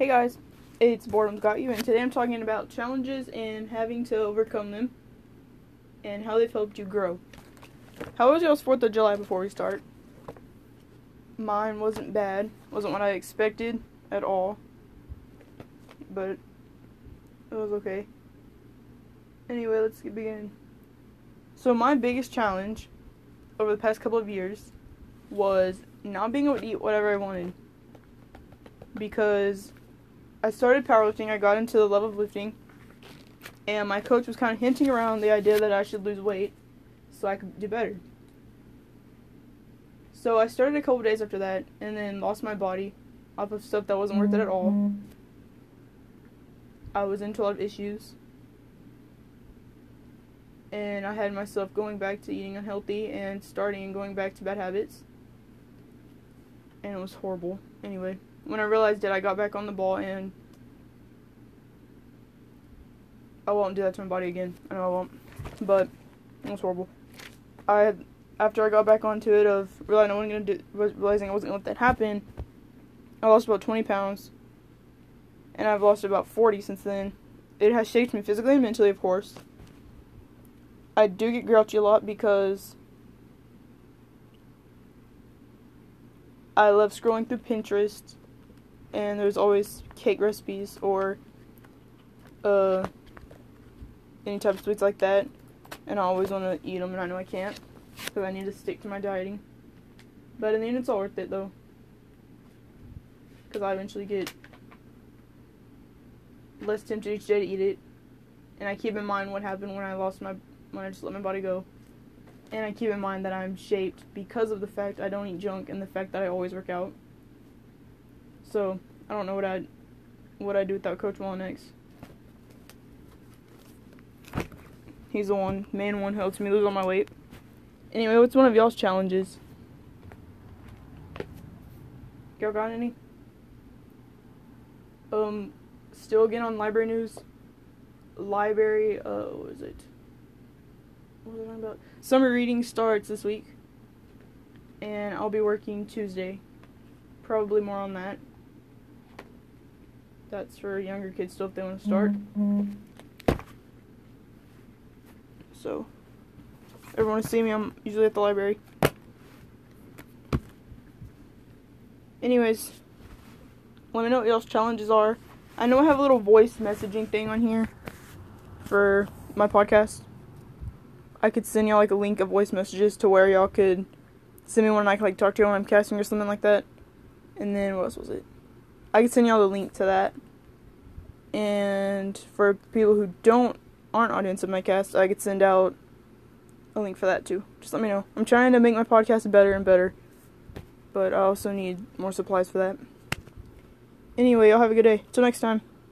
Hey guys, it's Boredom's Got You, and today I'm talking about challenges and having to overcome them and how they've helped you grow. How was y'all's 4th of July before we start? Mine wasn't bad, wasn't what I expected at all, but it was okay. Anyway, let's get begin. So, my biggest challenge over the past couple of years was not being able to eat whatever I wanted because I started powerlifting. I got into the love of lifting, and my coach was kind of hinting around the idea that I should lose weight so I could do better. So I started a couple days after that, and then lost my body off of stuff that wasn't worth it at all. Mm-hmm. I was into a lot of issues, and I had myself going back to eating unhealthy and starting and going back to bad habits, and it was horrible. Anyway when I realized it, I got back on the ball and I won't do that to my body again. I know I won't, but it was horrible. I had, after I got back onto it of realizing I wasn't gonna do, realizing I wasn't gonna let that happen. I lost about 20 pounds, and I've lost about 40 since then. It has shaped me physically and mentally, of course. I do get grouchy a lot because I love scrolling through Pinterest and there's always cake recipes or uh, any type of sweets like that. And I always want to eat them, and I know I can't because I need to stick to my dieting. But in the end, it's all worth it though, because I eventually get less tempted each day to eat it, and I keep in mind what happened when I lost my when I just let my body go. And I keep in mind that I'm shaped because of the fact I don't eat junk and the fact that I always work out. So I don't know what I what I do without Coach next. He's the one main one helps me lose all my weight. Anyway, what's one of y'all's challenges? Y'all got any? Um, still again on library news. Library, uh, what is it? What was I talking about? Summer reading starts this week, and I'll be working Tuesday. Probably more on that that's for younger kids still if they want to start. Mm-hmm. So, everyone see me, I'm usually at the library. Anyways, let me know what y'all's challenges are. I know I have a little voice messaging thing on here for my podcast. I could send y'all like a link of voice messages to where y'all could send me one and I could like talk to you when I'm casting or something like that. And then what else was it? I can send y'all the link to that. And for people who don't aren't audience of my cast, I could send out a link for that too. Just let me know. I'm trying to make my podcast better and better, but I also need more supplies for that. Anyway, y'all have a good day. Till next time.